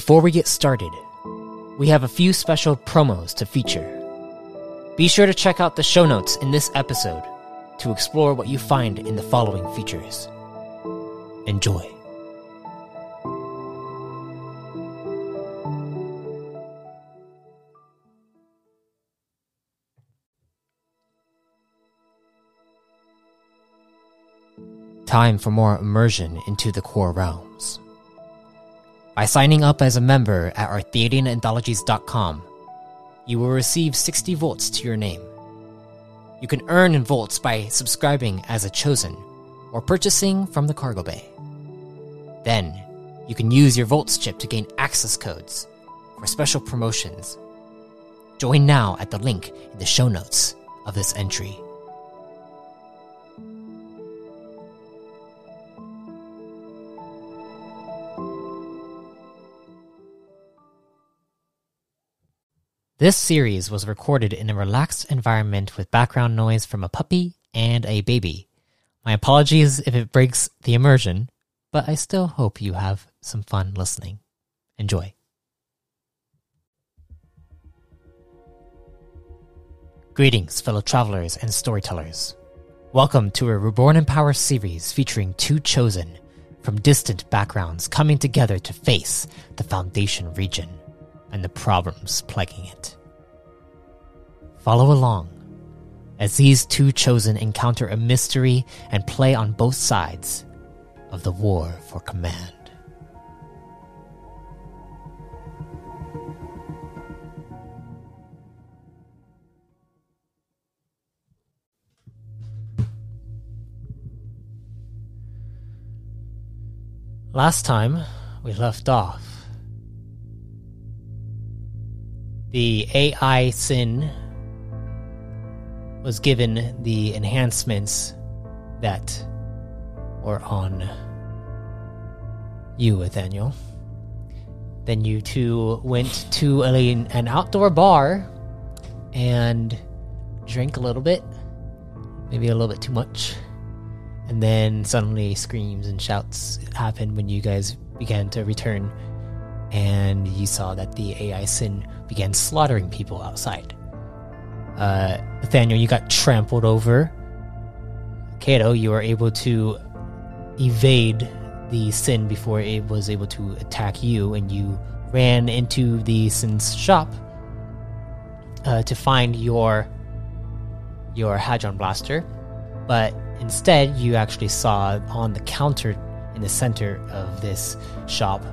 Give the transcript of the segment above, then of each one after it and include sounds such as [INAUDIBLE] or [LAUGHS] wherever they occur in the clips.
Before we get started, we have a few special promos to feature. Be sure to check out the show notes in this episode to explore what you find in the following features. Enjoy. Time for more immersion into the core realms. By signing up as a member at arthadiananthologies.com, you will receive 60 volts to your name. You can earn in volts by subscribing as a chosen or purchasing from the cargo bay. Then, you can use your volts chip to gain access codes for special promotions. Join now at the link in the show notes of this entry. This series was recorded in a relaxed environment with background noise from a puppy and a baby. My apologies if it breaks the immersion, but I still hope you have some fun listening. Enjoy. Greetings, fellow travelers and storytellers. Welcome to a Reborn in Power series featuring two chosen from distant backgrounds coming together to face the Foundation region and the problems plaguing it. Follow along as these two chosen encounter a mystery and play on both sides of the war for command. Last time we left off, the AI Sin was given the enhancements that were on you, Nathaniel. Then you two went to a, an outdoor bar and drank a little bit, maybe a little bit too much. And then suddenly screams and shouts happened when you guys began to return, and you saw that the AI Sin began slaughtering people outside. Uh, Nathaniel, you got trampled over. Kayto, you were able to evade the sin before it was able to attack you, and you ran into the sin's shop uh, to find your your hadron blaster. But instead, you actually saw on the counter in the center of this shop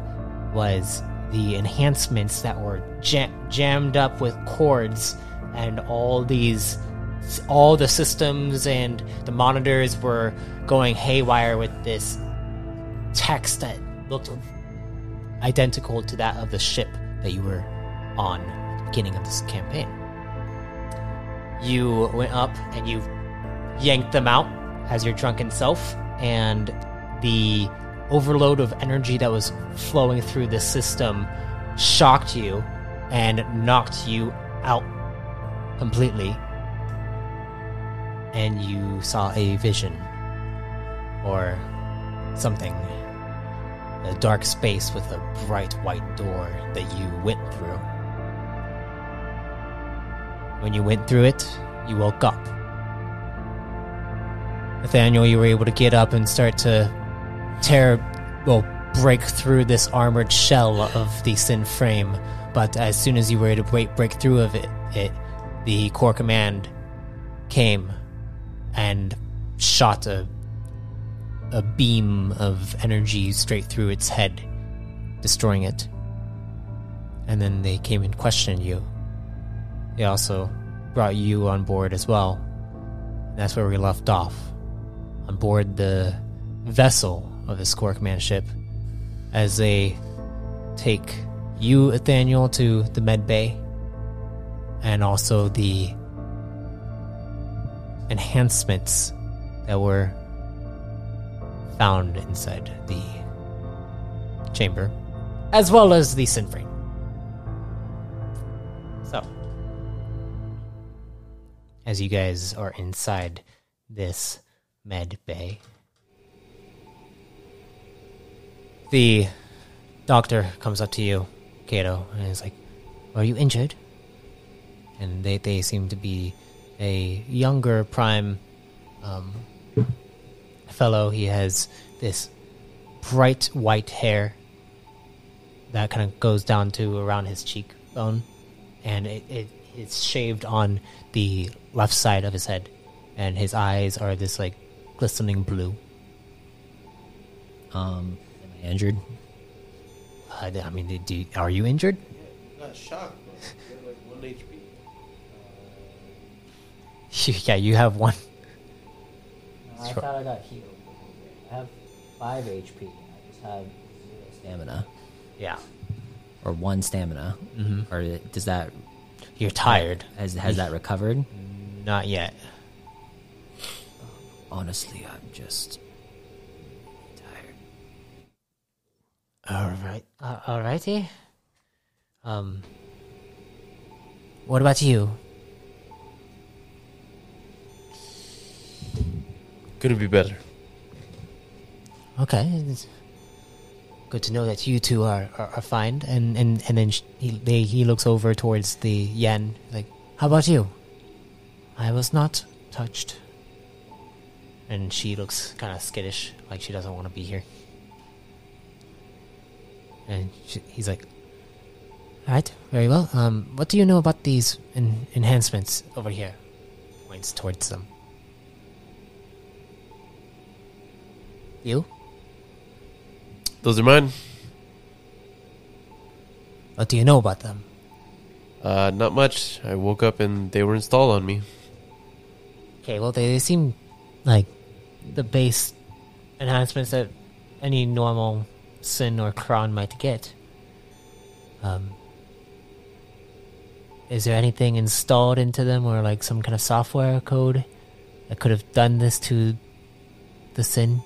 was the enhancements that were jam- jammed up with cords and all these all the systems and the monitors were going haywire with this text that looked identical to that of the ship that you were on at the beginning of this campaign. You went up and you yanked them out as your drunken self, and the overload of energy that was flowing through the system shocked you and knocked you out completely, and you saw a vision or something. A dark space with a bright white door that you went through. When you went through it, you woke up. Nathaniel, you were able to get up and start to tear, well, break through this armored shell of the Sin frame. But as soon as you were able to break, break through of it, it the core command came and shot a a beam of energy straight through its head, destroying it. And then they came and questioned you. They also brought you on board as well. And that's where we left off. On board the vessel of the Squirkman ship as they take you, Nathaniel, to the med bay and also the enhancements that were found inside the chamber, as well as the sin frame. So, as you guys are inside this med bay, the doctor comes up to you, Kayto, and is like, Are you injured? And they, they seem to be a younger prime um, fellow. He has this bright white hair that kind of goes down to around his cheekbone, and it, it it's shaved on the left side of his head, and his eyes are this like glistening blue. Um, am I injured? Uh, I mean, do you, are you injured? Not shocked, but you have like one HP. [LAUGHS] yeah, you have one. I thought I got healed. I have five HP. I just have zero stamina, Yeah, or one stamina. Mm-hmm. Or does that you're tired. has has that recovered? Not yet. Honestly, I'm just All right. Uh, all righty. Um. What about you? Gonna be better. Okay. It's good to know that you two are, are, are fine. And and and then sh- he they, he looks over towards the yen. Like, how about you? I was not touched. And she looks kind of skittish, like she doesn't want to be here. And she, he's like, "All right, very well. Um, what do you know about these en- enhancements over here?" Points towards them. You? Those are mine. What do you know about them? Uh, not much. I woke up and they were installed on me. Okay, well, they, they seem like the base enhancements that any normal Sin or Kron might get. Um, is there anything installed into them or like some kind of software code that could have done this to the Sin?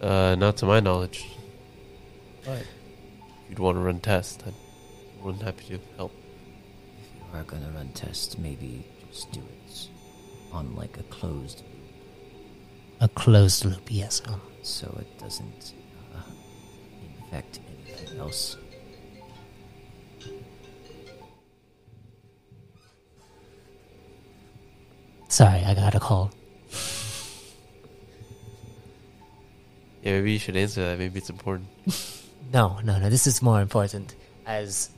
Uh, not to my knowledge. What? You'd want to run tests, I'd more than happy to help. If you are gonna run tests, maybe just do it on like a closed, A closed loop, yes. Um, so it doesn't infect anything else. sorry, I got a call. Yeah, maybe you should answer that. Maybe it's important. [LAUGHS] No, no, no. This is more important. As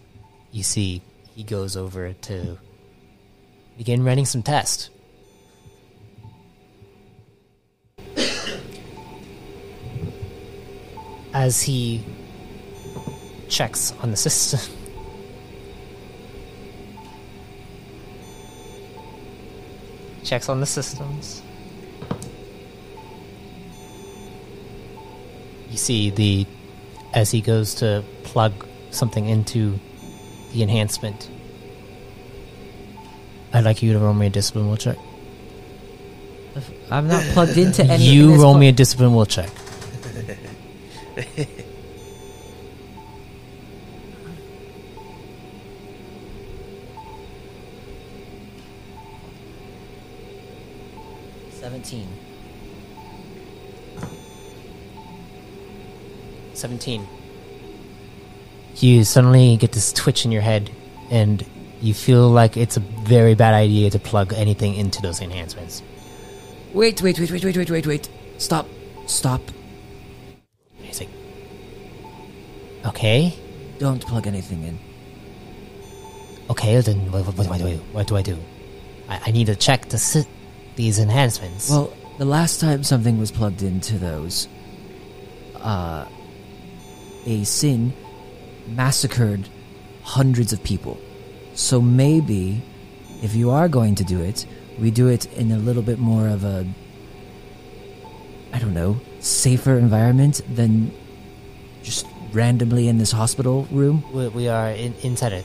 you see, he goes over to begin running some tests. [COUGHS] As he checks on the system. [LAUGHS] checks on the systems. You see the as he goes to plug something into the enhancement. I'd like you to roll me a discipline will check. I'm not plugged into [LAUGHS] any. you roll me a discipline will check. [LAUGHS] seventeen. 17. You suddenly get this twitch in your head, and you feel like it's a very bad idea to plug anything into those enhancements. Wait, wait, wait, wait, wait, wait, wait, wait. Stop, stop. He's like, Okay, Don't plug anything in. okay, then what, what, what do I do? What do I do? I, I need to check to sit these enhancements. Well, the last time something was plugged into those, uh, a sin massacred hundreds of people. So maybe if you are going to do it, we do it in a little bit more of a I don't know, safer environment than just randomly in this hospital room. We, we are in, inside a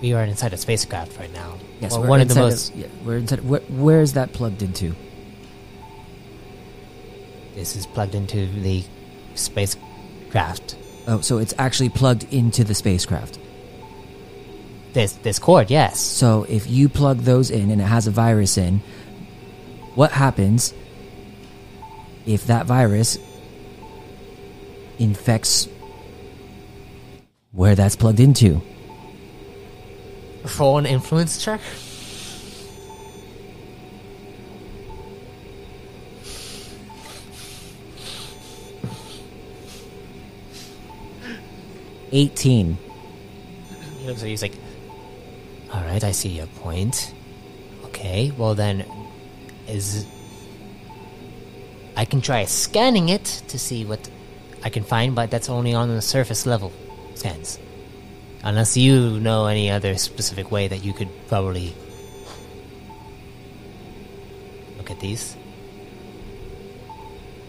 we are inside a spacecraft right now. Yes, Well, we're one of the most. yeah, we're inside. Where, where is that plugged into? This is plugged into the spacecraft. Oh, so it's actually plugged into the spacecraft. This this cord, yes. So if you plug those in and it has a virus in, what happens if that virus infects where that's plugged into? Roll an influence check. Eighteen. He looks at you, he's like, All right, I see your point. Okay, well then, is I can try scanning it to see what I can find, but that's only on the surface level scans. Unless you know any other specific way that you could probably look at these.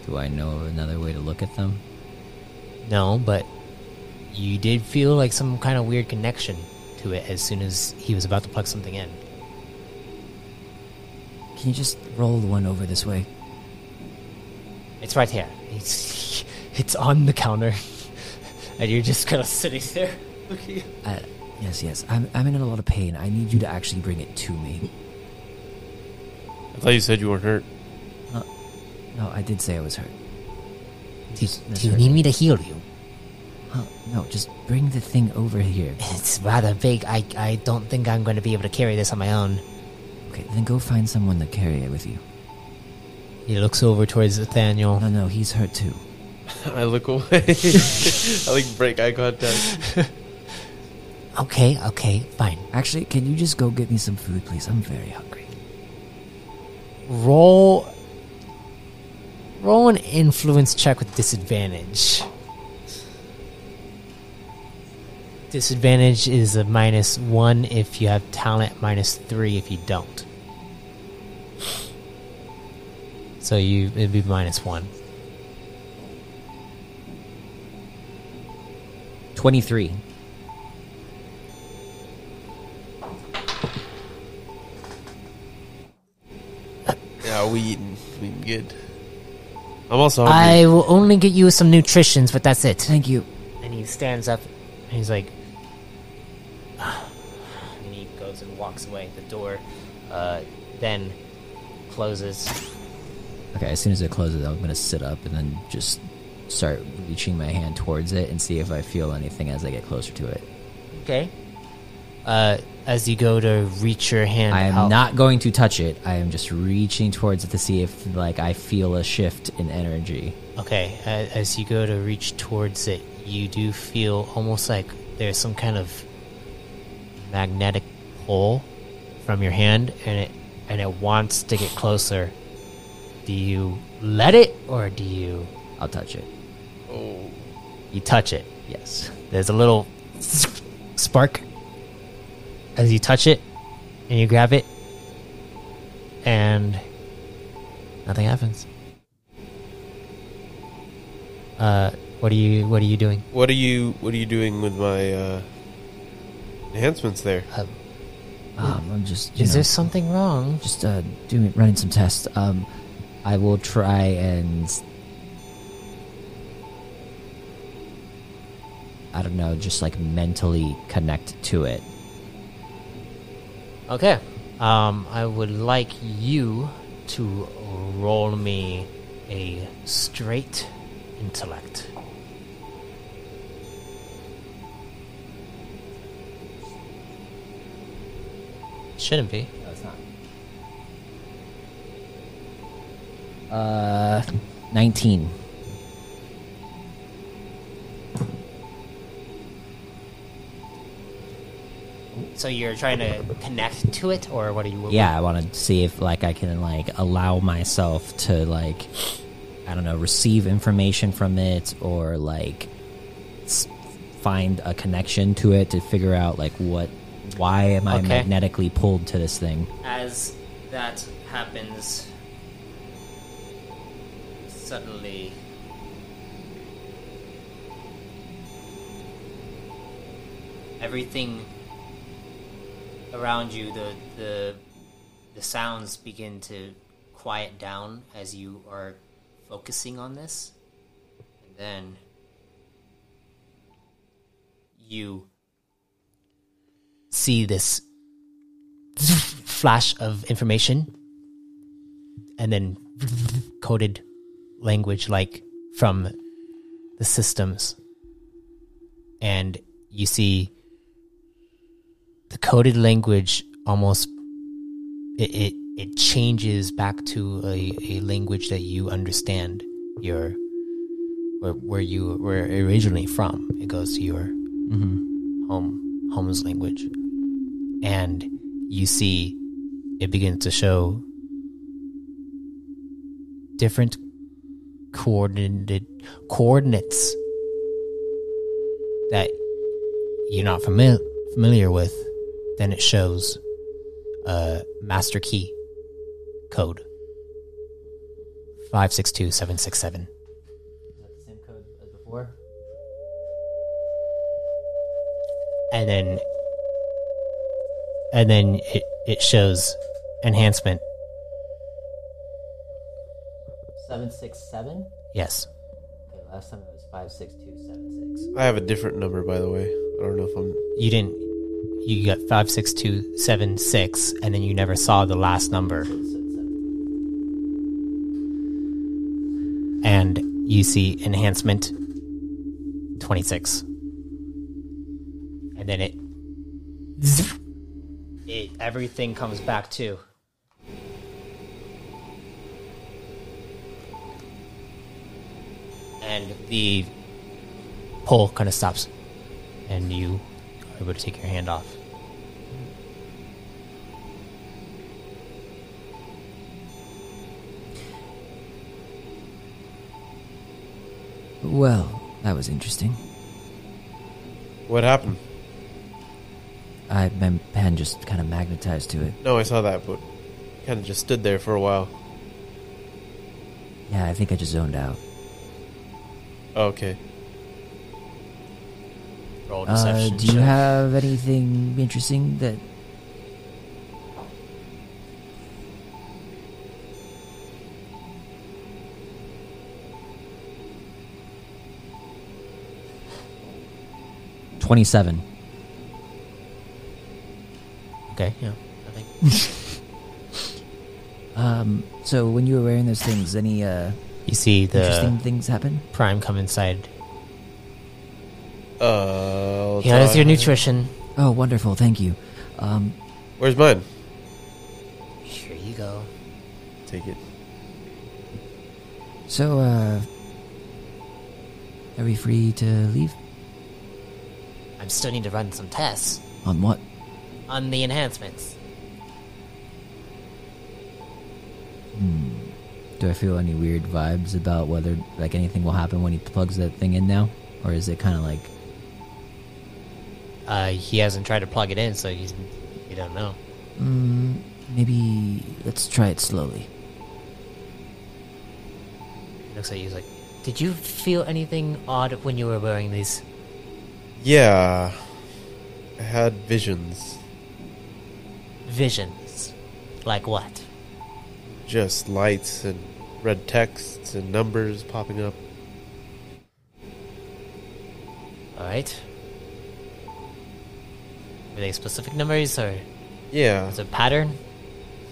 Do I know another way to look at them? No, but you did feel like some kind of weird connection to it as soon as he was about to plug something in. Can you just roll the one over this way? It's right here. It's [LAUGHS] it's on the counter, [LAUGHS] and you're just kind of sitting there. Looking. Uh, yes, yes. I'm, I'm in a lot of pain. I need you to actually bring it to me. I thought you said you weren't hurt. No, I did say I was hurt. Do, do you need me to heal you? Huh, no, just bring the thing over here. It's rather big. I I don't think I'm going to be able to carry this on my own. Okay, then go find someone to carry it with you. He looks over towards Nathaniel. No, no, he's hurt too. [LAUGHS] I look away. [LAUGHS] I like break eye contact. [LAUGHS] Okay, okay, fine. Actually, can you just go get me some food, please? I'm very hungry. Roll. Roll an influence check with disadvantage. Disadvantage is a minus one if you have talent, minus three if you don't. So you it'd be minus one. 23. Yeah, we eating. We eating good. I'm also hungry. I will only get you some nutritions, but that's it. Thank you. And he stands up and he's like, [SIGHS] and he goes and walks away. The door uh, then closes. Okay, as soon as it closes, I'm gonna sit up and then just start reaching my hand towards it and see if I feel anything as I get closer to it. Okay. Uh, as you go to reach your hand, I am out- not going to touch it. I am just reaching towards it to see if, like, I feel a shift in energy. Okay, as you go to reach towards it, you do feel almost like there's some kind of magnetic pull from your hand, and it and it wants to get closer. Do you let it, or do you I'll touch it. oh, you touch it? Yes. There's a little spark as you touch it, and you grab it, and nothing happens. Uh, what are you what are you doing? what are you? What are you doing with my uh, enhancements there? Uh, Um, I'm just, you is know, there something wrong? just uh, doing running some tests. Um, I will try and I don't know, just like mentally connect to it. Okay. Um, I would like you to roll me a straight intellect. Shouldn't be. No, it's not. Uh, nineteen. So you're trying to connect to it, or what are you? Yeah, I want to see if like I can like allow myself to like I don't know, receive information from it or like find a connection to it to figure out like what why am I Okay. magnetically pulled to this thing? As that happens, suddenly everything around you, the the the sounds begin to quiet down as you are focusing on this, and then you see this flash of information and then coded language like from the systems. And you see the coded language almost it it, it changes back to a, a language that you understand your where, where you were originally from. It goes to your mm-hmm. home home's language. And you see it begins to show different coordinated coordinates that you're not familiar familiar with then it shows a master key code 562767 Is that the same code as before? and then and then it, it shows enhancement Seven six seven? yes Okay, last time it was five six two seven six. I have a different number, by the way. I don't know if I'm. you didn't you got 56276 and then you never saw the last number. And you see enhancement 26 and then it it everything comes back to. And the pull kind of stops. And you able to take your hand off Well, that was interesting. What happened? I my hand just kind of magnetized to it. No, I saw that, but kind of just stood there for a while. Yeah, I think I just zoned out. Okay. Roll Uh, do you check. have anything interesting that? Twenty-seven. okay yeah [LAUGHS] Um. So when you were wearing those things, any uh you see the interesting things happen? prime come inside Uh, here is your nutrition Oh, wonderful! Thank you. Um. Where's mine? here you go Take it. So, uh, are we free to leave? I am still need to run some tests On what? on the enhancements Hmm. Do I feel any weird vibes about whether like anything will happen when he plugs that thing in now, or is it kind of like uh he hasn't tried to plug it in so he's you don't know mm, maybe let's try it slowly? It looks like he's like, did you feel anything odd when you were wearing these? Yeah. I had visions. Visions. Like what? Just lights and red texts and numbers popping up. Alright. Were they specific numbers or Yeah. was it a pattern?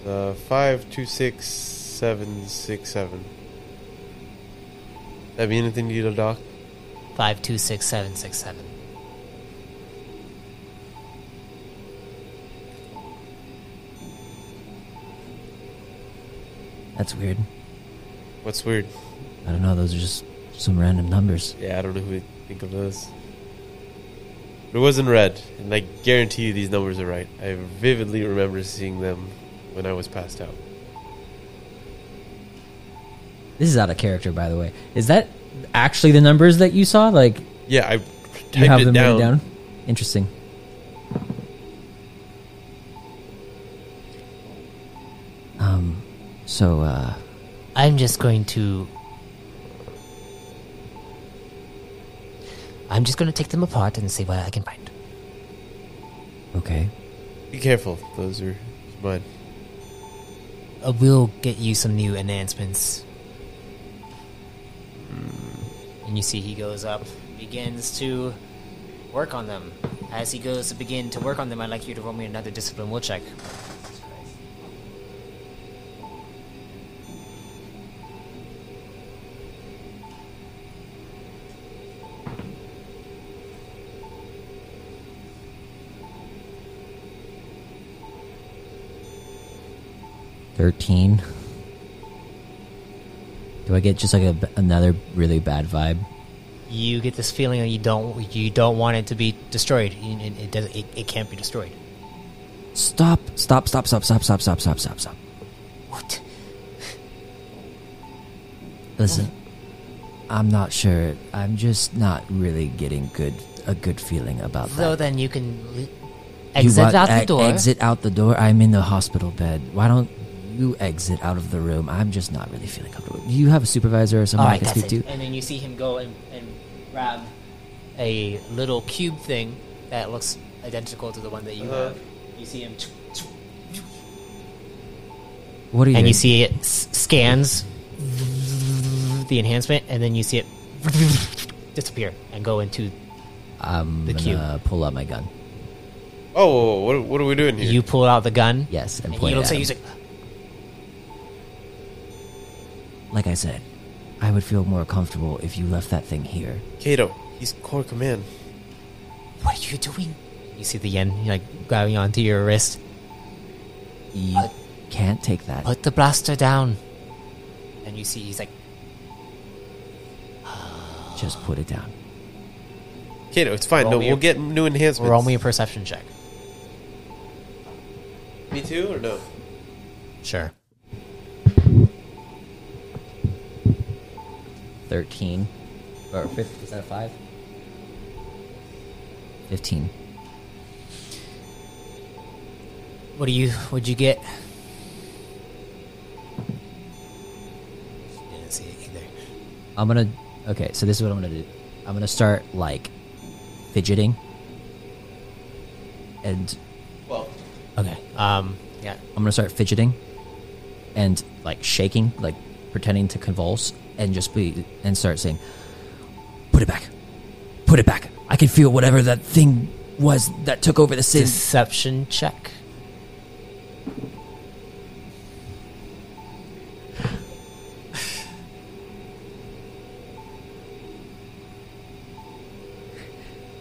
Uh, five two six seven six seven. That mean anything to you, Doc? Five two six seven six seven. That's weird. What's weird? I don't know. Those are just some random numbers. Yeah, I don't know who would think of those. But it wasn't red, and I guarantee you these numbers are right. I vividly remember seeing them when I was passed out. This is out of character, by the way. Is that actually the numbers that you saw? Like Yeah, I you have it them down. written down? Interesting. Um. So, uh, I'm just going to. I'm just going to take them apart and see what I can find. okay. Be careful. Those are mine. Uh, we'll get you some new enhancements. And you see he goes up, begins to work on them. As he goes to begin to work on them, I'd like you to roll me another discipline will check. Thirteen. Do I get just like a, another really bad vibe? You get this feeling that you don't you don't want it to be destroyed. It, it, does, it, it can't be destroyed. Stop! Stop! Stop! Stop! Stop! Stop! Stop! Stop! Stop! Stop! What? Listen, I'm not sure. I'm just not really getting good a good feeling about So that. So then you can You exit want- out the door. Exit out the door. I'm in the hospital bed. Why don't you exit out of the room? I'm just not really feeling comfortable. Do you have a supervisor or someone All I can speak it. to? And then you see him go and, and grab a little cube thing that looks identical to the one that you Uh-huh. have. You see him, What are you? and you doing? see it s- scans the enhancement, and then you see it disappear and go into. I'm the gonna pull out my gun. Oh, whoa, whoa, what, what are we doing here? You pull out the gun. Yes, and, And point he it looks at like him. he's like, Like I said, I would feel more comfortable if you left that thing here. Kayto, he's core command. "What are you doing?" You see the yen like grabbing onto your wrist. You Uh, can't take that. Put the blaster down. And you see he's like, Just put it down. Kayto, it's fine. Roll No, we'll a- get new enhancements. "Roll me a perception check." Me too, or no? Sure. Thirteen, or 15, Is that a five? Fifteen. What do you? What'd you get? Didn't see it either. I'm gonna. Okay, so this is what I'm gonna do. I'm gonna start like fidgeting, and Well, Okay. Um. Yeah. I'm gonna start fidgeting, and like shaking, like pretending to convulse, and just be and start saying, "Put it back, put it back. I can feel whatever that thing was that took over the sin." Deception check.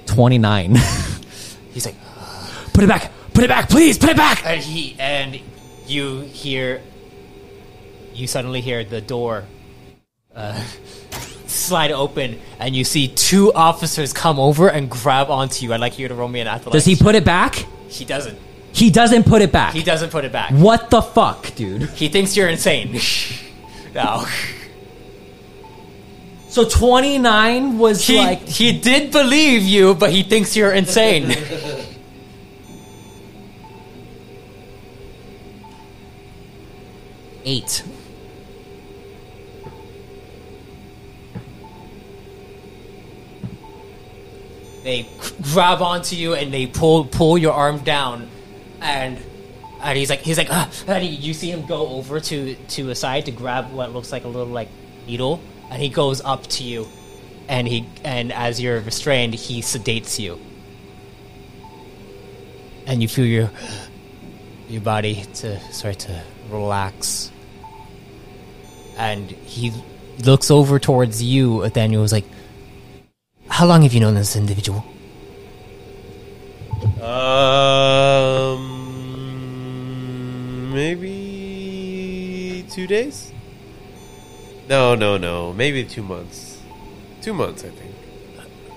Twenty nine. [LAUGHS] He's like, put it back. Put it back, please. Put it back. and he and you hear. You suddenly hear the door uh, [LAUGHS] slide open, and you see two officers come over and grab onto you. I'd like you to roll me an athletics. Does he put it back? He doesn't. He doesn't put it back. He doesn't put it back. What the fuck, dude? He thinks you're insane. [LAUGHS] no. So 29 was He, like he did believe you, but he thinks you're insane. [LAUGHS] eight. They grab onto you and they pull pull your arm down, and and he's like he's like ah, and he, you see him go over to to a side to grab what looks like a little like needle, and he goes up to you, and he and as you're restrained, he sedates you, and you feel your your body to start to relax, and he looks over towards you. Daniel was like. How long have you known this individual? Um, maybe two days. No, no, no. Maybe two months. Two months, I think.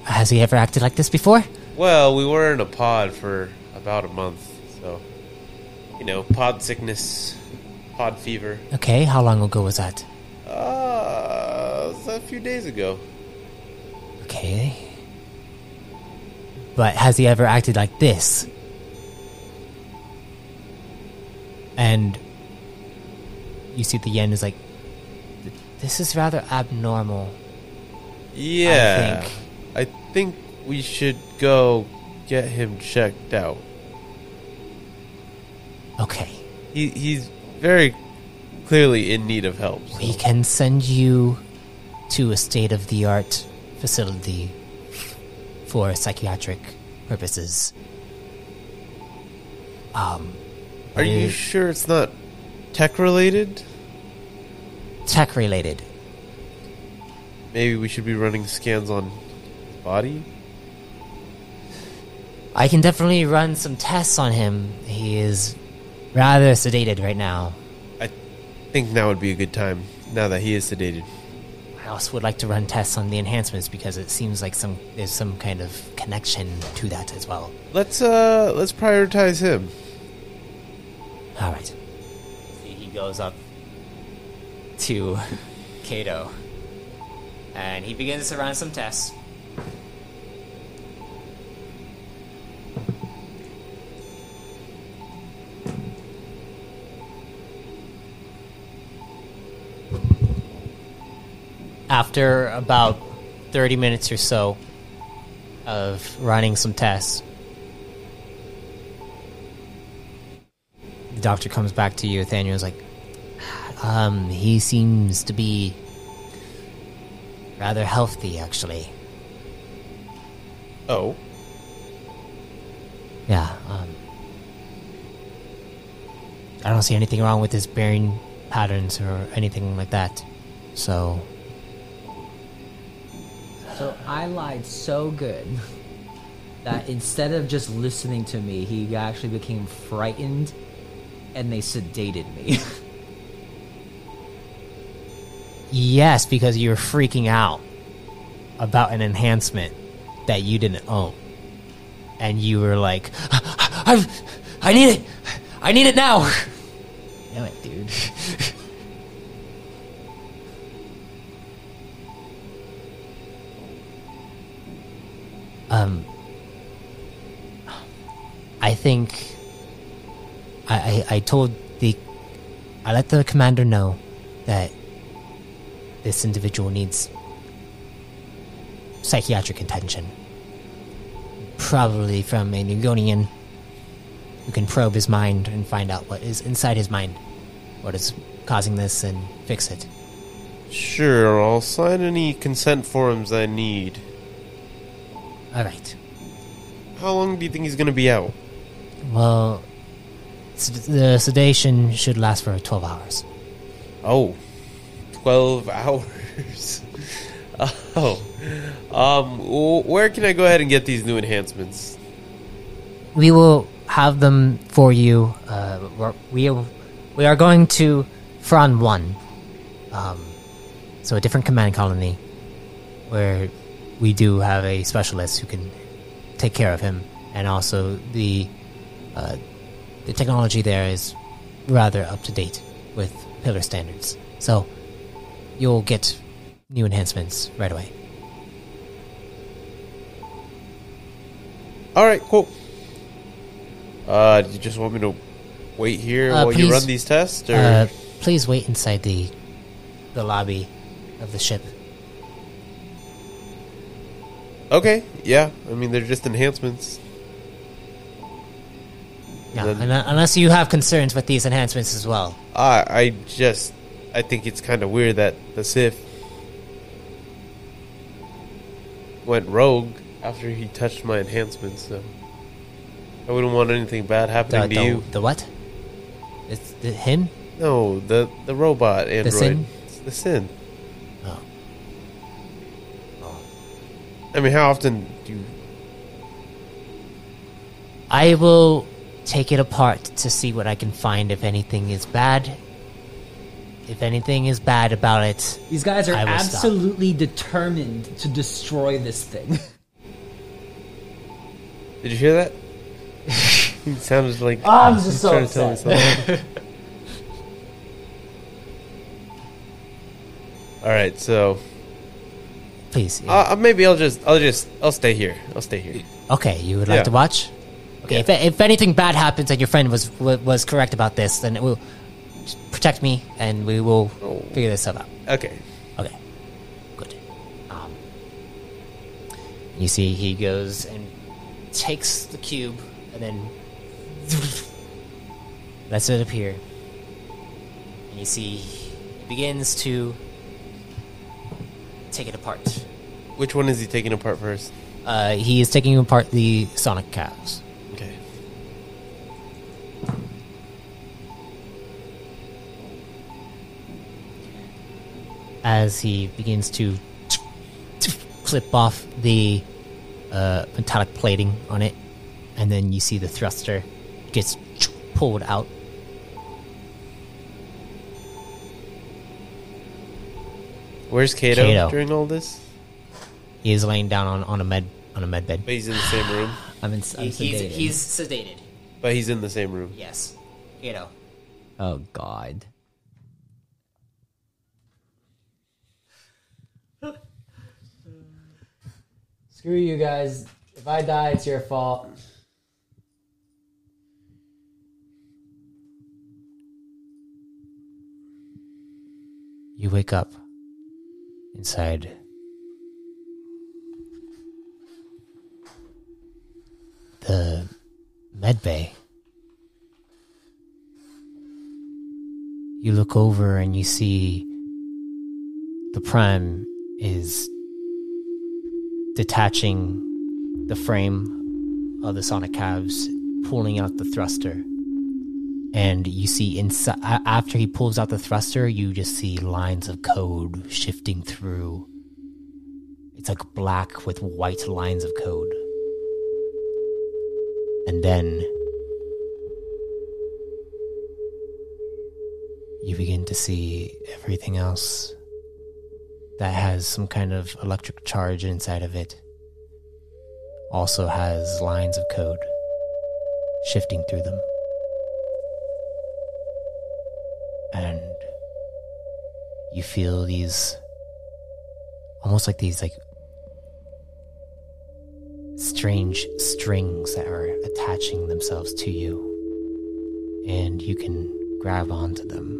Has he ever acted like this before? Well, we were in a pod for about a month, so you know, pod sickness, pod fever. Okay, how long ago was that? Uh, was a few days ago. Okay. But has he ever acted like this? And you see the yen is like, this is rather abnormal. Yeah. think. I think we should go get him checked out. Okay. He he's very clearly in need of help. so- We can send you to a state of the art facility for psychiatric purposes. Um, Are you sure it's not tech related? tech related? Maybe we should be running scans on his body? I can definitely run some tests on him. He is rather sedated right now. I think now would be a good time, now that he is sedated. I also would like to run tests on the enhancements because it seems like some there's some kind of connection to that as well. Let's uh let's prioritize him. All right. He goes up to Kayto, and he begins to run some tests. After about 30 minutes or so of running some tests, the doctor comes back to you. Nathaniel's like, um, he seems to be rather healthy, actually. Oh. Yeah, um, I don't see anything wrong with his bearing patterns or anything like that. So I lied so good that instead of just listening to me, he actually became frightened and they sedated me. [LAUGHS] yes, because you were freaking out about an enhancement that you didn't own. And you were like, I, I need it! I need it now! Damn it, dude. [LAUGHS] Um, I think I, I I told the I let the commander know that this individual needs psychiatric attention, probably from a Nugonian who can probe his mind and find out what is inside his mind, what is causing this, and fix it. Sure, I'll sign any consent forms I need. All right. How long do you think he's gonna be out? Well, the sedation should last for twelve hours. Oh, 12 [LAUGHS] hours. oh. Um, where can I go ahead and get these new enhancements? we will have them for you. Uh, we're, we are, we are going to Fron One, um, so a different command colony, where we do have a specialist who can take care of him, and also the uh, the technology there is rather up to date with pillar standards. So you'll get new enhancements right away. All right, cool. Uh, do you just want me to wait here Uh, while you run these tests, or Uh, please wait inside the the lobby of the ship. Okay? Yeah, I mean they're just enhancements. Yeah, Then- un- uh, unless you have concerns with these enhancements as well. I I just I think it's kind of weird that the Sith went rogue after he touched my enhancements. So I wouldn't want anything bad The, happening to the, you. the what? It's the him? No, the the robot android. Sin? It's the sin. I mean, how often do you? I will take it apart to see what I can find if anything is bad. If anything is bad about it, These guys are I will stop. absolutely determined to destroy this thing. [LAUGHS] Did you hear that? [LAUGHS] it sounded like oh, I'm just so trying to tell me something. [LAUGHS] All right, so please. Uh, maybe I'll just, I'll just, I'll stay here. I'll stay here. okay, you would like yeah. to watch? Okay, if, if anything bad happens and your friend was was correct about this, then it will protect me and we will Oh. figure this stuff out. Okay. Okay, good. Um, you see, he goes and takes the cube and then [LAUGHS] lets it appear. And you see, he begins to take it apart. Which one is he taking apart first? Uh, he is taking apart the sonic cows. Okay. as he begins to clip off the uh, metallic plating on it, and then you see the thruster gets pulled out. Where's Kayto, Kayto. during all this? He is laying down on, on a med on a med bed. But he's in the same room. [SIGHS] I'm in. I'm he's, sedated. he's sedated. But he's in the same room. Yes, Kayto. Oh God. [LAUGHS] Screw you guys. If I die, it's your fault. You wake up inside the med bay. You look over and you see the prime is detaching the frame of the sonic calves, pulling out the thruster and you see inside after he pulls out the thruster you just see lines of code shifting through. It's like black with white lines of code. And then you begin to see everything else that has some kind of electric charge inside of it also has lines of code shifting through them and you feel these almost like these like strange strings that are attaching themselves to you and you can grab onto them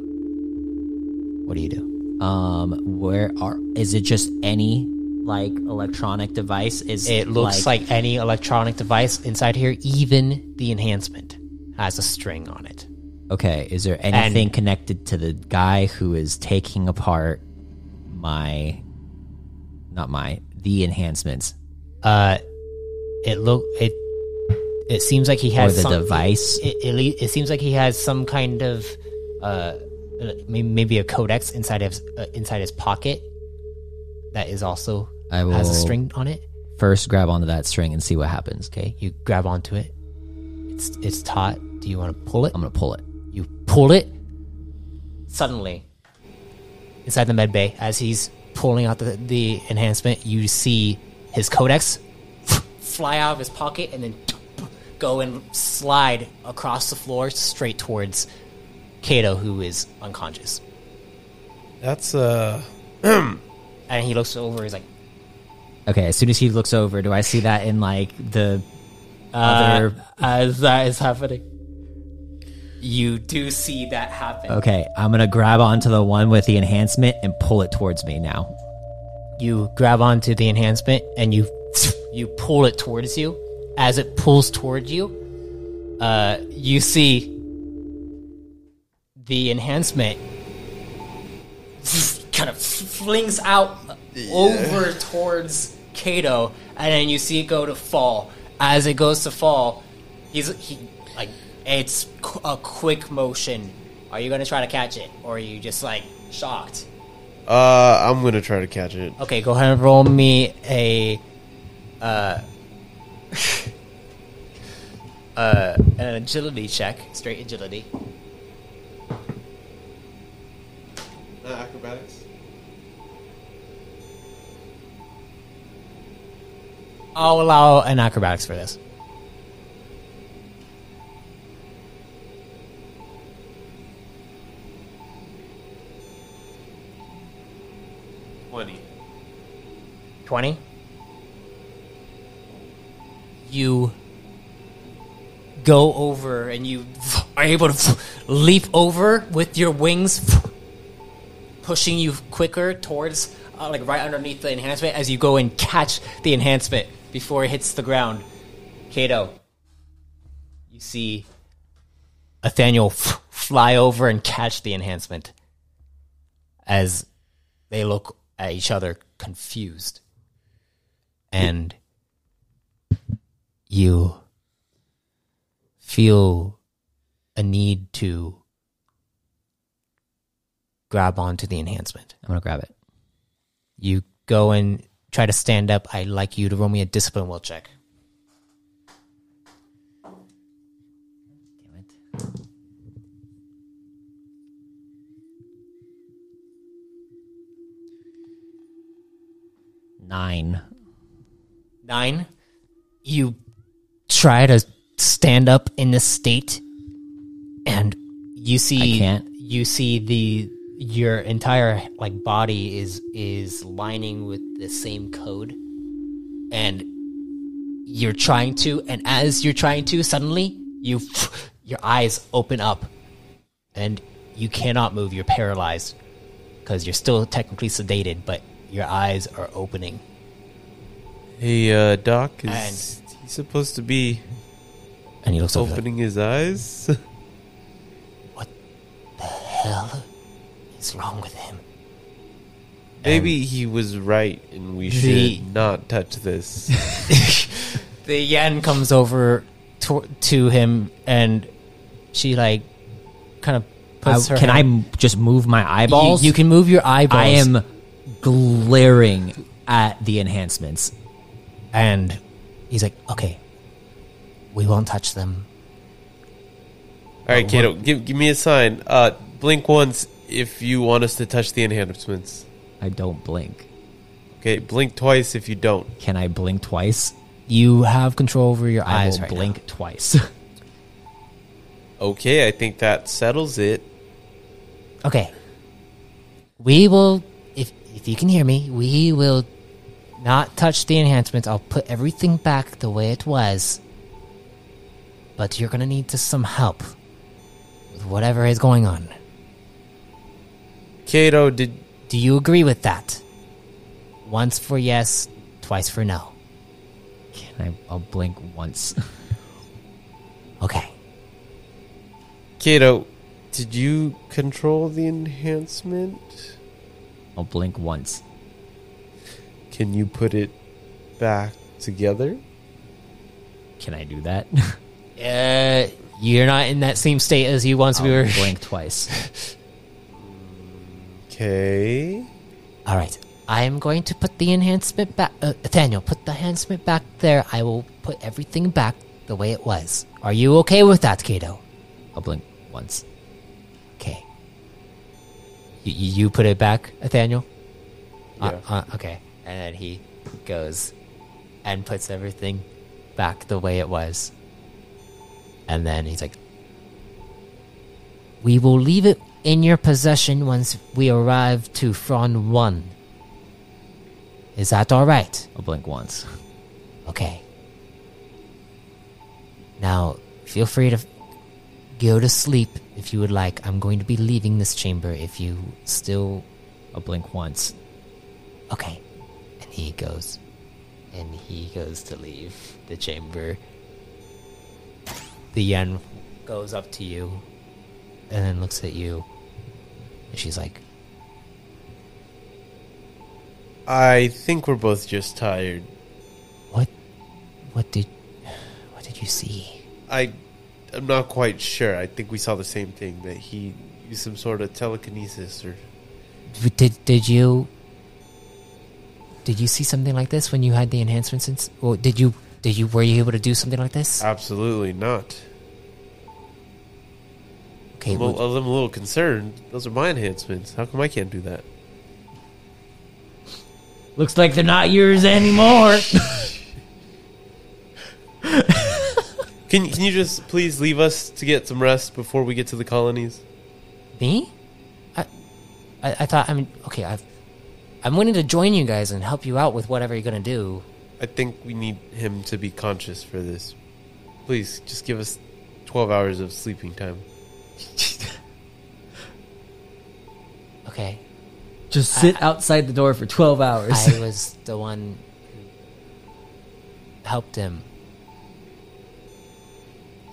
what do you do Um, where are? Is it just any like electronic device? Is it looks like, any electronic device inside here even the enhancement has a string on it Okay, is there anything connected to the guy who is taking apart my, not my, the enhancements uh it look it it seems like he or has the some- device? it, it, it seems like he has some kind of uh maybe a codex inside of uh, inside his pocket that is also I has a string on it First, grab onto that string and see what happens. okay you grab onto it it's it's taut do you want to pull it I'm gonna pull it. You pull it suddenly inside the med bay as he's pulling out the, the enhancement you see his codex [LAUGHS] fly out of his pocket and then go and slide across the floor straight towards Kayto who is unconscious That's uh [CLEARS THROAT] and he looks over he's like Okay, as soon as he looks over, do I see that in like the uh, other? as that is happening you do see that happen Okay, I'm gonna grab onto the one with the enhancement and pull it towards me now. you grab onto the enhancement and you you pull it towards you. As it pulls towards you, uh, you see the enhancement kind of flings out over towards Kayto, and then you see it go to fall. As it goes to fall, he's he like it's qu- a quick motion. Are you gonna try to catch it, or are you just like shocked? uh I'm gonna try to catch it. Okay, go ahead and roll me a uh [LAUGHS] uh an agility check, straight agility. Uh, acrobatics. I'll allow an acrobatics for this. 20. You go over and you [LAUGHS] are able to [LAUGHS] leap over with your wings, [LAUGHS] pushing you quicker towards, uh, like right underneath the enhancement as you go and catch the enhancement before it hits the ground. Kayto, you see Ethanniel fly over and catch the enhancement as they look at each other confused. And you feel a need to grab onto the enhancement. I'm gonna grab it. You go and try to stand up. I'd like you to roll me a discipline will check. Damn it. Nine. Nine. You try to stand up in this state, and you see I can't. You see the your entire like body is is lining with the same code, and you're trying to, and as you're trying to, suddenly you your eyes open up, and you cannot move. You're paralyzed because you're still technically sedated, but your eyes are opening. Hey, uh, Doc, is he supposed to be And he looks opening his eyes? [LAUGHS] What the hell is wrong with him? Maybe he was right and we should not touch this. [LAUGHS] the yen comes over to, to him, and she like kind of I, her. can I hand- m- just move my You, eyeballs? you can move your eyeballs. I am glaring at the enhancements. And he's like, "Okay, we won't touch them." All right, Kayto, give, give me a sign. Uh, blink once if you want us to touch the enhancements. I don't blink. Okay, blink twice if you don't. Can I blink twice? You have control over your I eyes will right blink twice. Okay, I think that settles it. Okay, we will. If if you can hear me, we will not touch the enhancements. I'll put everything back the way it was. But you're gonna need to some help with whatever is going on. Kayto, did Do you agree with that? Once for yes, twice for no. Can I? I'll blink once. [LAUGHS] Okay. Kayto, did you control the enhancement? I'll blink once. Can you put it back together? Can I do that? [LAUGHS] Uh, you're not in that same state as you once we I'll were. blink [LAUGHS] twice. Okay. All right. I am going to put the enhancement back. Uh, Ethanniel, put the enhancement back there. I will put everything back the way it was. Are you okay with that, Kayto? I'll blink once. Okay. You, you put it back, Ethanniel? Uh, uh, okay. And then he goes and puts everything back the way it was. And then he's like, We will leave it in your possession once we arrive to Fron 1. Is that alright? I'll blink once. Okay. Now, feel free to go to sleep if you would like. I'm going to be leaving this chamber if you still. I'll blink once. Okay. And he goes. And he goes to leave the chamber. The yen goes up to you and then looks at you. And she's like, I think we're both just tired. What? What did. What did you see? I, I'm not quite sure. I think we saw the same thing that he used some sort of telekinesis or. Did did you did you see something like this when you had the enhancements? In, or did you did you were you able to do something like this? Absolutely not. Okay, I'm a, well, I'm a little concerned. Those are my enhancements. How come I can't do that? Looks like they're not yours anymore. [LAUGHS] Can can you just please leave us to get some rest before we get to the colonies? me? I, I I thought I mean okay I've I'm willing to join you guys and help you out with whatever you're gonna do. I think we need him to be conscious for this. Please, just give us 12 hours of sleeping time. [LAUGHS] Okay, Just sit outside the door for 12 hours. I [LAUGHS] was the one who helped him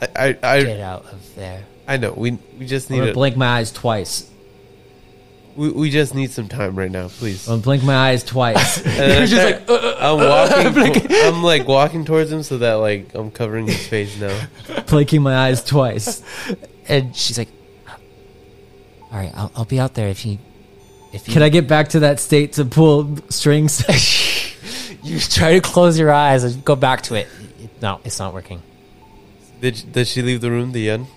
I, I, I, get out of there. I know. We we just need gonna blink my eyes twice. We, we just need some time right now, please. I'm gonna blink my eyes twice. [LAUGHS] And then I start- uh, uh, I'm uh, walking. to- I'm like walking towards him so that like I'm covering his face now. Blinking my eyes twice. And she's like, "All right, I'll, I'll be out there if you if you Can I get back to that state to pull strings? [LAUGHS] you try to close your eyes and go back to it. It- No, it's not working." Did did she leave the room? The end.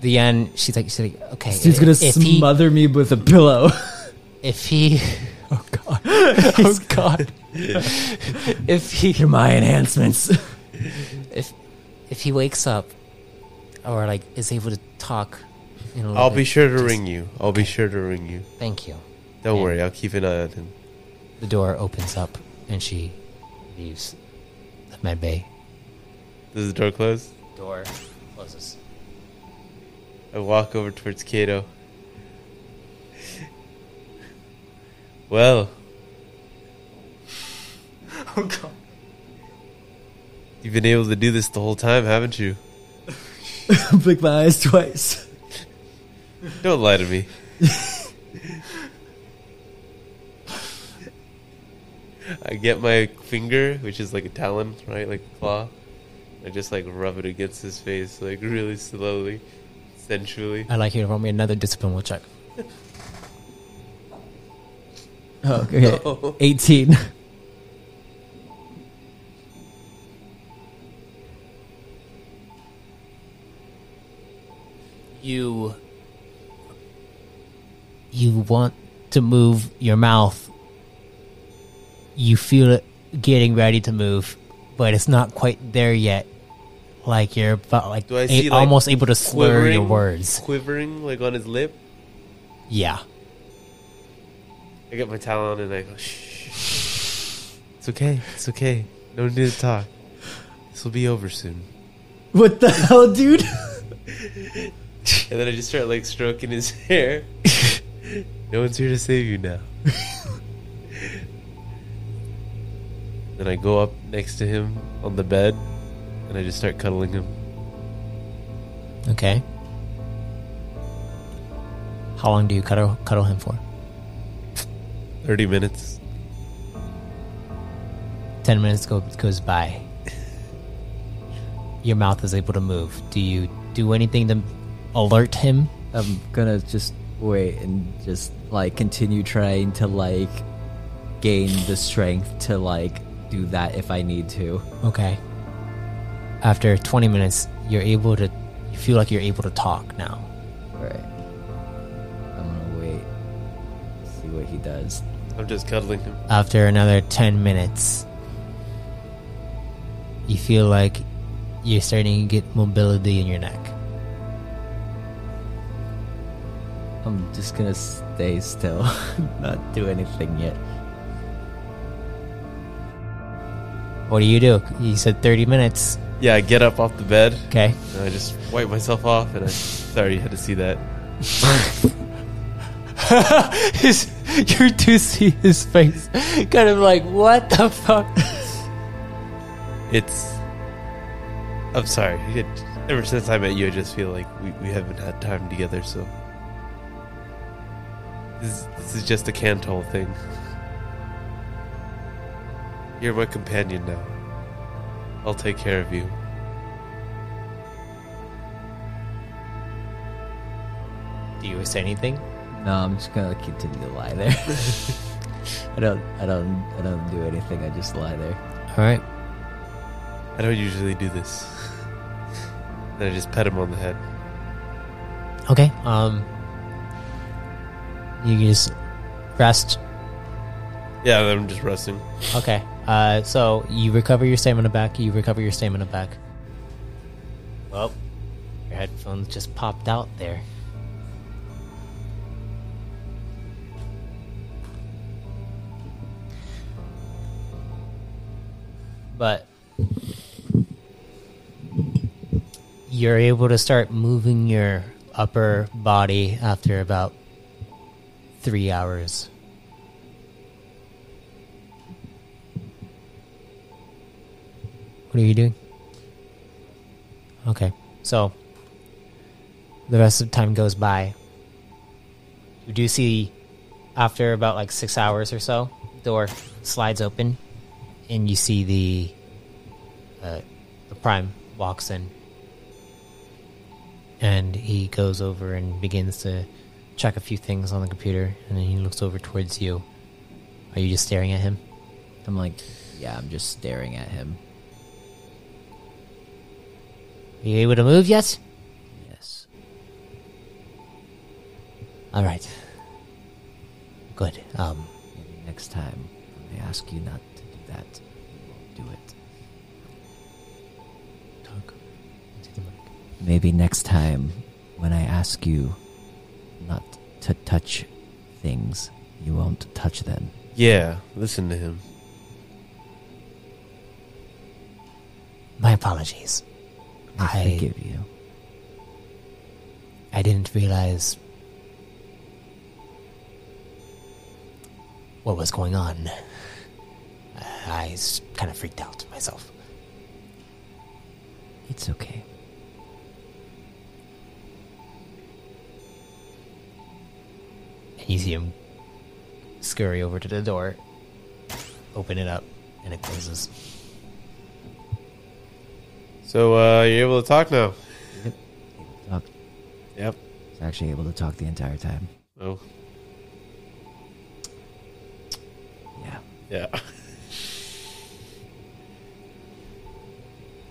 The end. She's like, she's like, okay. She's gonna if he, smother me with a pillow. [LAUGHS] if he, [LAUGHS] oh god, oh god, [LAUGHS] if he, You're my enhancements. if if he wakes up or like is able to talk, in a little I'll bit, be sure to just- ring you. I'll be sure to ring you. Thank you. Don't Yeah. worry. I'll keep an eye on him. The door opens up and she leaves the med bay. Does the door close? Door closes. I walk over towards Kayto. Well, [LAUGHS] Oh god. you've been able to do this the whole time, haven't you? [LAUGHS] Blink my eyes twice. [LAUGHS] Don't lie to me. I get my finger, which is like a talon, right, like a claw. I just like rub it against his face, like really slowly, sensually. I'd like you to roll me another discipline will check. Oh, okay. [LAUGHS] No. 18. you you want to move your mouth you feel it getting ready to move but it's not quite there yet like you're about like, Do I a- see, like, almost able to slur your words quivering like on his lip. yeah I get my towel on and I go, shh. It's okay. It's okay. No need to talk. This will be over soon. What the hell, dude? And then I just start like stroking his [LAUGHS] hair. no one's here to save you now. then I go up next to him on the bed and I just start cuddling him. okay how long do you cuddle cuddle him for 30 minutes. 10 minutes go, goes by your mouth is able to move do you do anything to alert him I'm gonna just wait and just like continue trying to like gain the strength to like do that if I need to. Okay. After 20 minutes, you're able to. You feel like you're able to talk now. Alright. I'm gonna wait. See what he does. I'm just cuddling him. After another 10 minutes, you feel like you're starting to get mobility in your neck. I'm just gonna stay still, [LAUGHS] not do anything yet. What do you do? You said 30 minutes. Yeah, I get up off the bed Okay. and I just wipe myself off and I. Sorry, you had to see that. [LAUGHS] [LAUGHS] his, you do see his face. Kind of like, what the fuck? It's. I'm sorry. It, ever since I met you, I just feel like we, we haven't had time together, so. This, is- this is just a Cantol thing. You're my companion now. I'll take care of you. Do you say anything? No, I'm just gonna continue to lie there. [LAUGHS] I don't I don't I don't do anything, I just lie there. All right. I don't usually do this. then I just pet him on the head. Okay. Um. You can just rest. Yeah, I'm just resting. Okay. Uh. So you recover your stamina back. You recover your stamina back. Well, your headphones just popped out there. But you're able to start moving your upper body after about three hours. What are you doing? Okay, so the rest of the time goes by. You do see, after about like six hours or so, door slides open, and you see the uh, the prime walks in, and he goes over and begins to check a few things on the computer, and then he looks over towards you. Are you just staring at him? I'm like, yeah, I'm just staring at him. Are you able to move yet? Yes. All right. Good. Um, Maybe next time I ask you not that, won't do it. talk into the mic. Maybe next time when I ask you not to touch things, you won't touch them. Yeah, listen to him. My apologies. I I- forgive you. I didn't realize what was going on. I kind of freaked out myself. It's okay. And you see him scurry over to the door, open it up, and it closes. So uh, you're able to talk now. Able to talk. Yep. He's actually able to talk the entire time. Oh, Yeah. yeah. [LAUGHS]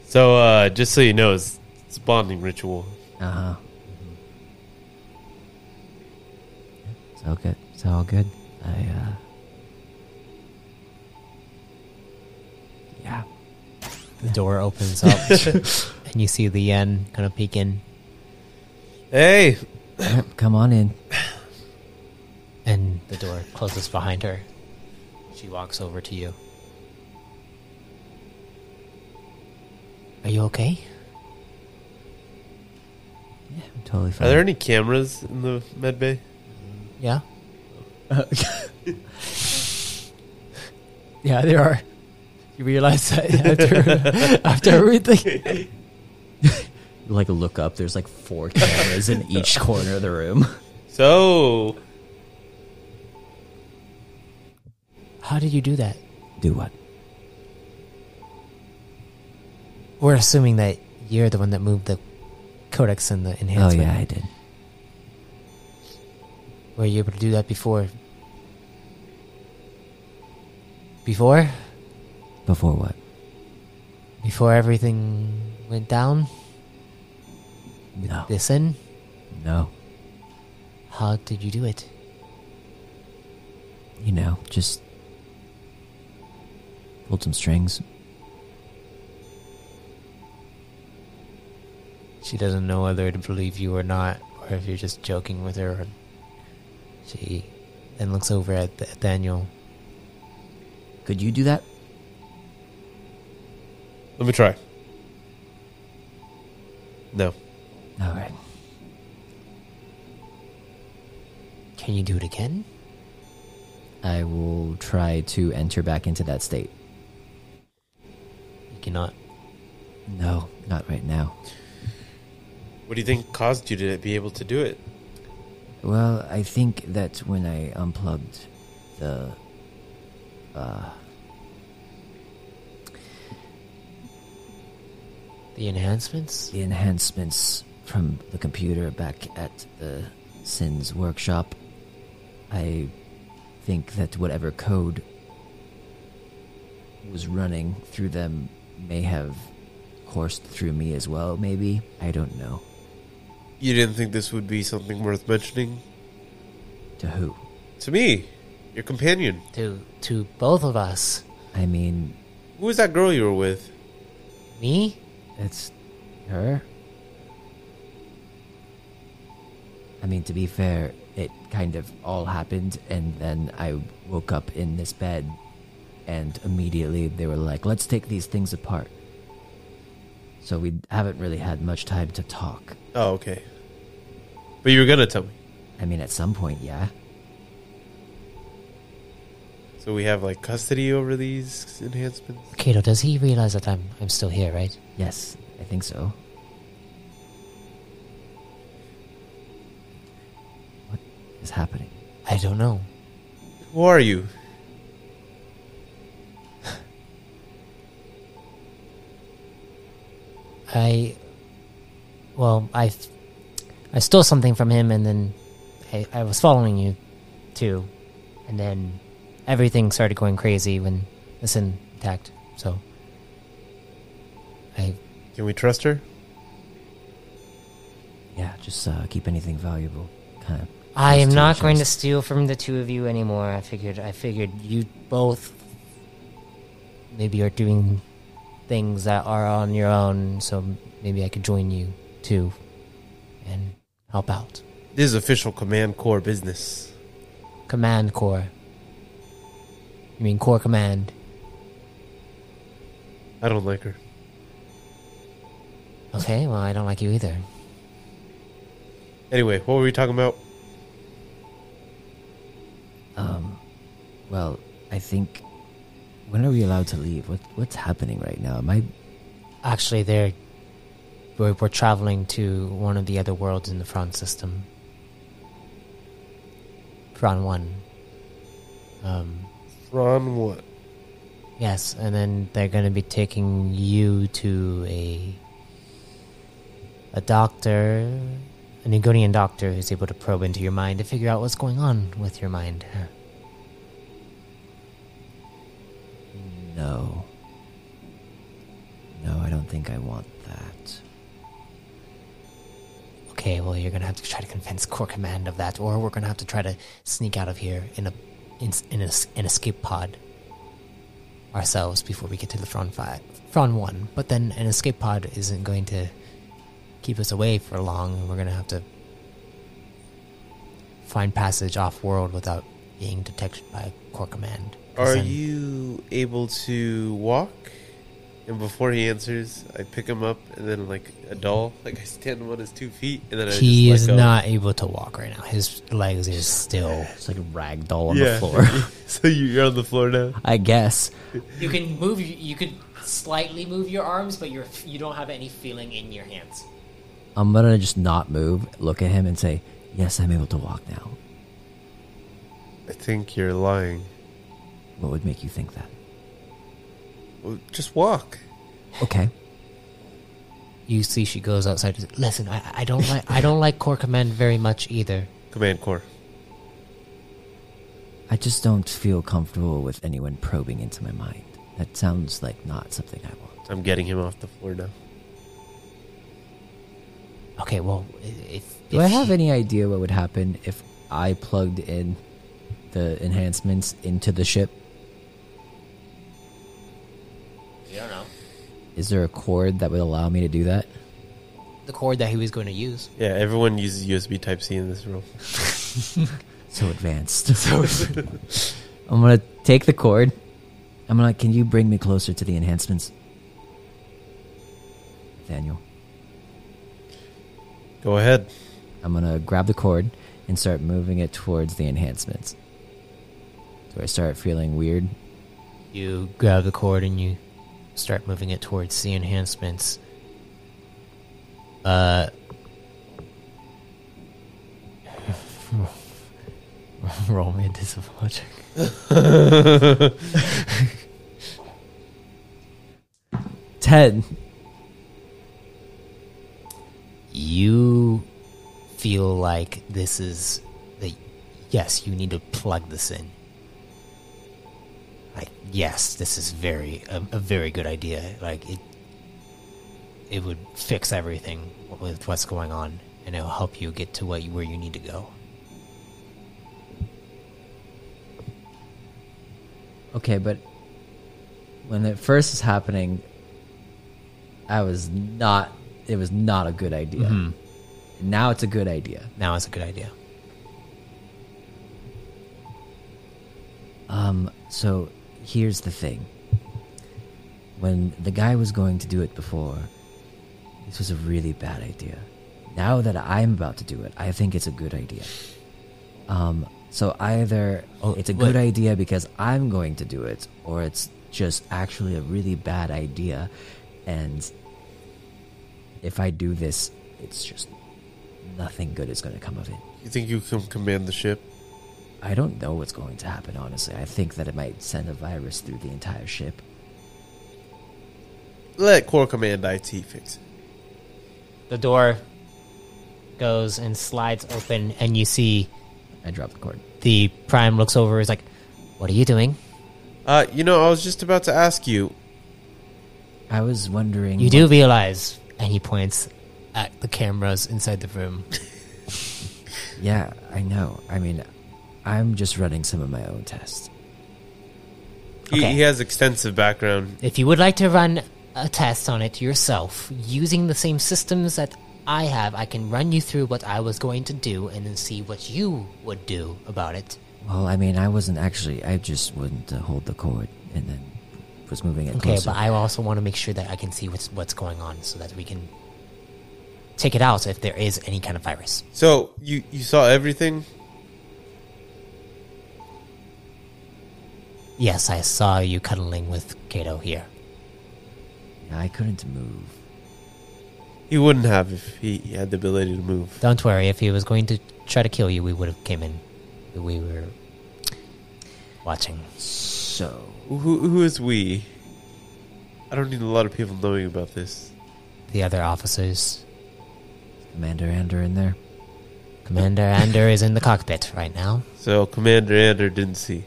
so uh, just so you know, it's, it's a bonding ritual. Uh huh. It's all good. It's all good. I, uh. Yeah. The door opens up, [LAUGHS] and you see the yen kind of peek in, Hey, Yep, Come on in. and the door closes behind her. She walks over to you. Are you okay? Yeah, I'm totally fine. are there any cameras in the med bay? Yeah. [LAUGHS] Yeah, there are. You realize that after, [LAUGHS] after everything? you like look up, there's like four cameras in each corner of the room. So How did you do that? Do what? We're assuming that you're the one that moved the codex and the oh, enhancement. Oh, yeah, I did. Were you able to do that before? Before? Before what? Before everything went down? No. This in? No. How did you do it? You know, just pulled some strings. She doesn't know whether to believe you or not, or if you're just joking with her. She then looks over at Th- Daniel. Could you do that? let me try. No. All right. Can you do it again? I will try to enter back into that state. You cannot. No, not right now. What do you think caused you to be able to do it? Well, I think that when I unplugged the uh The enhancements? the enhancements from the computer back at the Sins workshop, I think that whatever code was running through them may have coursed through me as well, maybe. I don't know. You didn't think this would be something worth mentioning To who? to me, your companion. To to both of us. I mean, Who was that girl you were with? Me? it's her. I mean, to be fair, it kind of all happened, and then I woke up in this bed, and immediately they were like, let's take these things apart. So we haven't really had much time to talk. Oh, okay. But you were gonna tell me. I mean, at some point, yeah. So we have like custody over these enhancements. Kayto, does he realize that I'm I'm still here, right? Yes, I think so. What is happening? I don't know. Who are you? I, well, I, I stole something from him, and then I, I was following you, too, and then everything started going crazy when the sin attacked. So, I, Can we trust her? Yeah, just uh, keep anything valuable. Kind of. I am not your going to steal from the two of you anymore. I figured, I figured you both maybe are doing things that are on your own, so maybe I could join you too, and help out. This is official command core business. Command Core. You mean Core Command? I don't like her. Okay, well, I don't like you either. Anyway, what were we talking about? Um, well, I think. When are we allowed to leave? What What's happening right now? Am I? Actually, they're we're, we're traveling to one of the other worlds in the Fron system. Fron One. Um, Ron, what? yes, and then they're going to be taking you to a a doctor, an Egonian doctor who's able to probe into your mind to figure out what's going on with your mind. No. No, I don't think I want that. Okay, well, you're gonna have to try to convince Core Command of that, or we're gonna have to try to sneak out of here in a in, in a, an escape pod ourselves before we get to the front five, Fron one. But then an escape pod isn't going to keep us away for long, and we're gonna have to find passage off world without being detected by Core Command. 'Cause Are then- you able to walk? And before he answers, I pick him up and then like a doll, [LAUGHS] like I stand him on his two feet and then I He is let go. not able to walk right now. His legs are still. It's [LAUGHS] like a rag doll on yeah. the floor. [LAUGHS] so you're on the floor now. I guess. You can move. You could slightly move your arms, but you're you don't have any feeling in your hands. I'm gonna just not move, look at him, and say, "Yes, I'm able to walk now." I think you're lying. What would make you think that? Well, just walk. Okay. You see, she goes outside. and says, Listen, I, I don't like I don't like Core Command very much either. Command core. I just don't feel comfortable with anyone probing into my mind. That sounds like not something I want. I'm getting him off the floor now. Okay, well, i- if, Do if I have he- any idea what would happen if I plugged in the enhancements into the ship? You don't know Is there a cord that would allow me to do that? the cord that he was going to use. Yeah, everyone uses USB Type C in this room. [LAUGHS] [LAUGHS] So advanced. [LAUGHS] So I'm gonna take the cord. I'm gonna. Can you bring me closer to the enhancements, Daniel? Go ahead. I'm gonna grab the cord and start moving it towards the enhancements. Do I start feeling weird? You grab the cord and you start moving it towards the enhancements. Uh. [LAUGHS] Roll me a disadvantage. [LAUGHS] Ten. you feel like this is the yes you need to plug this in like yes this is very a, a very good idea like it it would fix everything with what's going on and it'll help you get to what you, where you need to go Okay, but when it first was happening, I was not. It was not a good idea. Mhm. Now it's a good idea. now it's a good idea Um. So here's the thing. When the guy was going to do it before, this was a really bad idea. Now that I'm about to do it, I think it's a good idea. Um, so either Oh, it's a what- good idea because I'm going to do it, or it's just actually a really bad idea, and if I do this, it's just nothing good is going to come of it. You think you can command the ship? I don't know what's going to happen, honestly. I think that it might send a virus through the entire ship. Let Core Command IT fix it. The door goes and slides open, and you see I drop the cord. the Prime looks over. Is like, "What are you doing? Uh, you know, I was just about to ask you. I was wondering. You do realize?" And he points at the cameras inside the room. [LAUGHS] Yeah, I know. I mean, I'm just running some of my own tests. He, Okay. he has extensive background. If you would like to run a test on it yourself, using the same systems that I have, I can run you through what I was going to do and then see what you would do about it. Well, I mean, I wasn't actually. I just wanted to uh, hold the cord and then was moving it Okay, closer. but I also want to make sure that I can see what's what's going on so that we can take it out if there is any kind of virus. So you you saw everything. Yes, I saw you cuddling with Kayto here. I couldn't move. He wouldn't have if he had the ability to move. Don't worry, if he was going to try to kill you, we would have came in. We were watching. So, Who who is we? I don't need a lot of people knowing about this. The other officers. Commander Ander in there. Commander Ander is in the cockpit right now. So Commander Ander didn't see.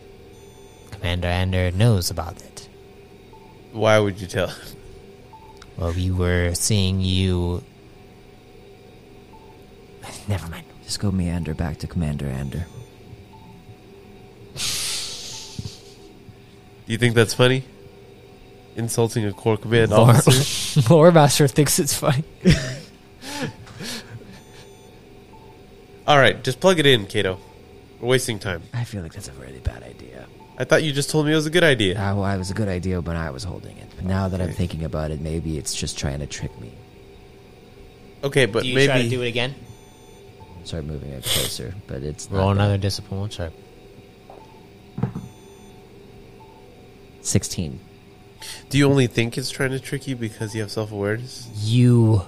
Commander Ander knows about it. Why would you tell him? Well, we were seeing you. Never mind. Just go meander back to Commander Ander. Do [LAUGHS] you think that's funny? Insulting a core command Lore, officer? [LAUGHS] Lore Master thinks it's funny. [LAUGHS] All right, just plug it in, Kayto. We're wasting time. I feel like that's a really bad idea. I thought you just told me it was a good idea. Uh, well, it was a good idea when I was holding it. But now that I'm thinking about it, maybe it's just trying to trick me. Okay, but do you maybe try to do it again? Start moving it closer, but it's Roll not another bad. discipline check. 16. Do you only think it's trying to trick you because you have self awareness? You.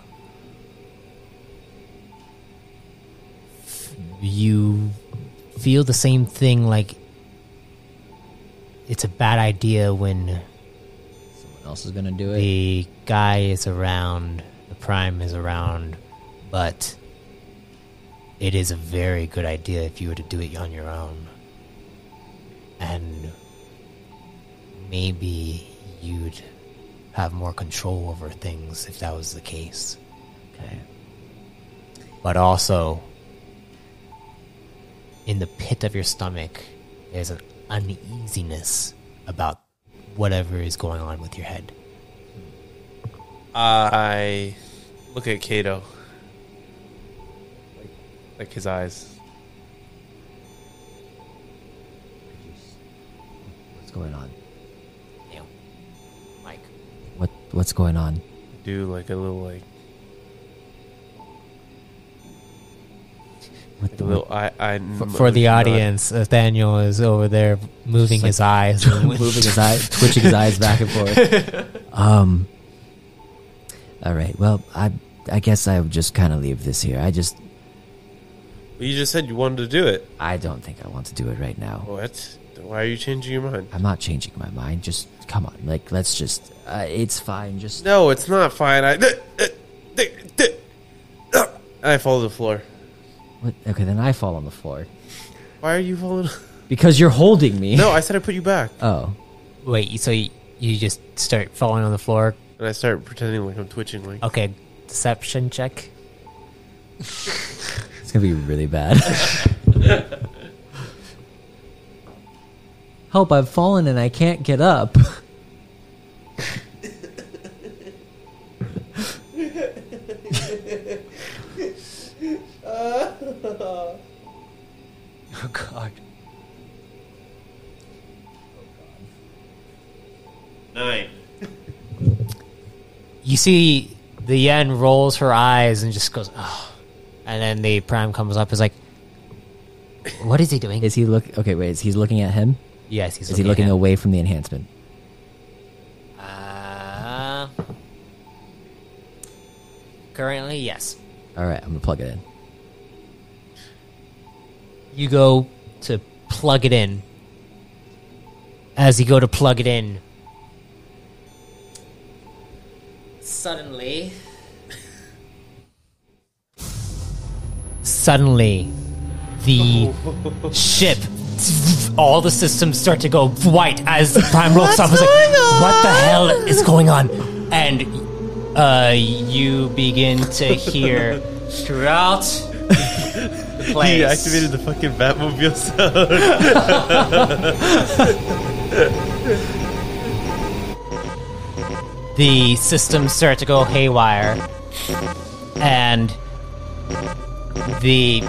You feel the same thing like it's a bad idea when Someone else is going to do it. the guy is around, the prime is around, but it is a very good idea if you were to do it on your own. And maybe you'd have more control over things if that was the case. Okay. But also, in the pit of your stomach, there's an uneasiness about whatever is going on with your head. Uh, I look at Kayto. Like, like his eyes. What's going on? You know, Mike. What What's going on? Do like a little like, The, little eye. eye For, for the audience, Ethanniel is over there moving his eyes. [LAUGHS] moving his eyes, twitching his eyes back and forth. [LAUGHS] Um. All right. Well, I I guess I would just kind of leave this here. I just You just said you wanted to do it. I don't think I want to do it right now. What? Why are you changing your mind? I'm not changing my mind. Just come on. Like let's just. Uh, it's fine. Just No, it's not fine. I. [LAUGHS] I fall to the floor. What, okay. Then I fall on the floor Why are you falling? [LAUGHS] because you're holding me. No, I said I put you back, Oh. Wait, so you, you just start falling on the floor? and I start pretending like I'm twitching. Like Okay, deception check. [LAUGHS] It's gonna be really bad. [LAUGHS] Help! I've fallen and I can't get up. oh god. Oh, Nine. You see the Yen rolls her eyes and just goes, oh. And then the Prime comes up is like, what is he doing? Is he look? Okay, wait. Is he looking at him? Yes, he's. Is looking he looking away from the enhancement? Uh, currently, yes. All right, I'm gonna plug it in. You go to plug it in. As you go to plug it in, suddenly, suddenly, the [LAUGHS] ship, all the systems start to go white as Prime [LAUGHS] up. and is like, what the hell is going on? And uh, you begin to hear [LAUGHS] throughout place. He activated the fucking Batmobile sound. [LAUGHS] the systems start to go haywire and the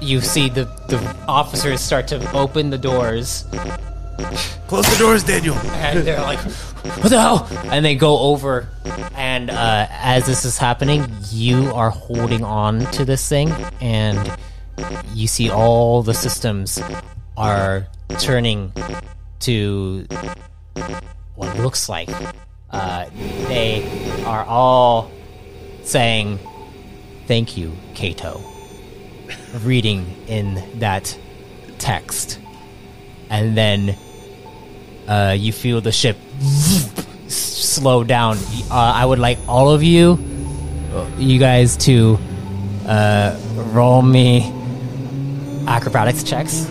you see the the officers start to open the doors Close the doors, Daniel. and they're like what the hell? And they go over and uh, as this is happening you are holding on to this thing and you see all the systems are turning to what looks like. Uh, they are all saying thank you Kayto reading in that text. And then uh, you feel the ship slow down uh, i would like all of you you guys to uh, roll me acrobatics checks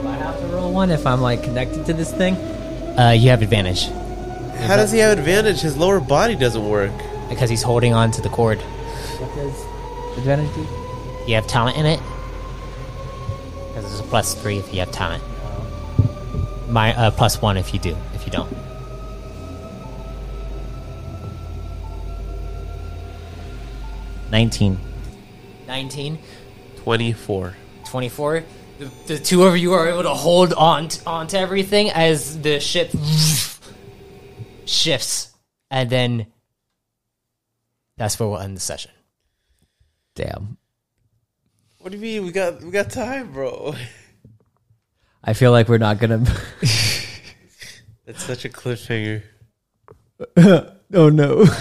Do I have to roll one if I'm like connected to this thing? uh, you have advantage How does he have advantage? His lower body doesn't work. because he's holding on to the cord What does advantage do? you have talent in it because there's a plus three if you have talent my uh, plus one if you do if you don't Nineteen. 19 24. 24 the, the two of you are able to hold on t- onto everything as the ship [LAUGHS] shifts and then that's where we'll end the session Damn. What do you mean? We got we got time, bro. [LAUGHS] I feel like we're not gonna. [LAUGHS] That's such a cliffhanger. [LAUGHS] oh no. [LAUGHS]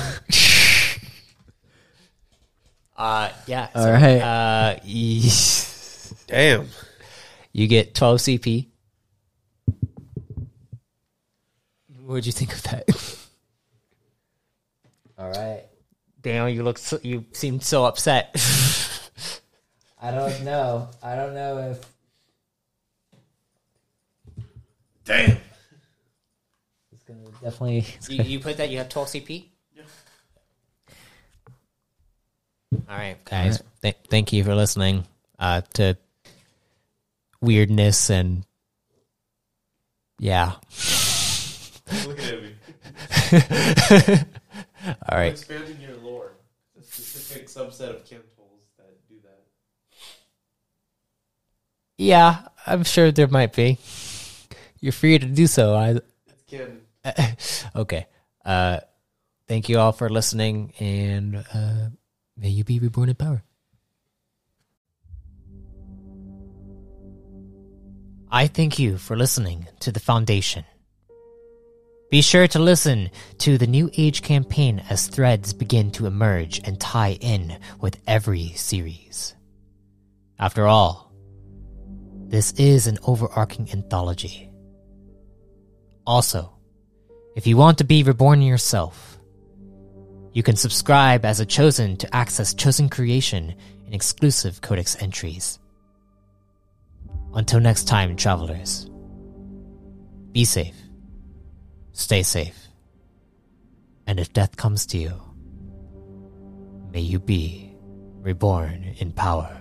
uh yeah All right. uh Damn. you get 12 cp what'd you think of that All right. Daniel, you look so, you seem so upset. I don't know. I don't know if Damn. it's gonna definitely. It's you, gonna, you put that you have 12 CP? Yeah. All right, guys. Th- thank you for listening uh, to weirdness and yeah. Look at me. [LAUGHS] All right. Expanding your lore. A specific subset of chemicals that do that. Yeah, I'm sure there might be. You're free to do so. I [LAUGHS] okay. Uh, thank you all for listening, and uh, may you be reborn in power. I thank you for listening to The Foundation. Be sure to listen to the New Age campaign as threads begin to emerge and tie in with every series. After all, this is an overarching anthology. Also, if you want to be reborn yourself, you can subscribe as a chosen to access chosen creation and exclusive codex entries. Until next time, travelers, be safe, stay safe, and if death comes to you, may you be reborn in power.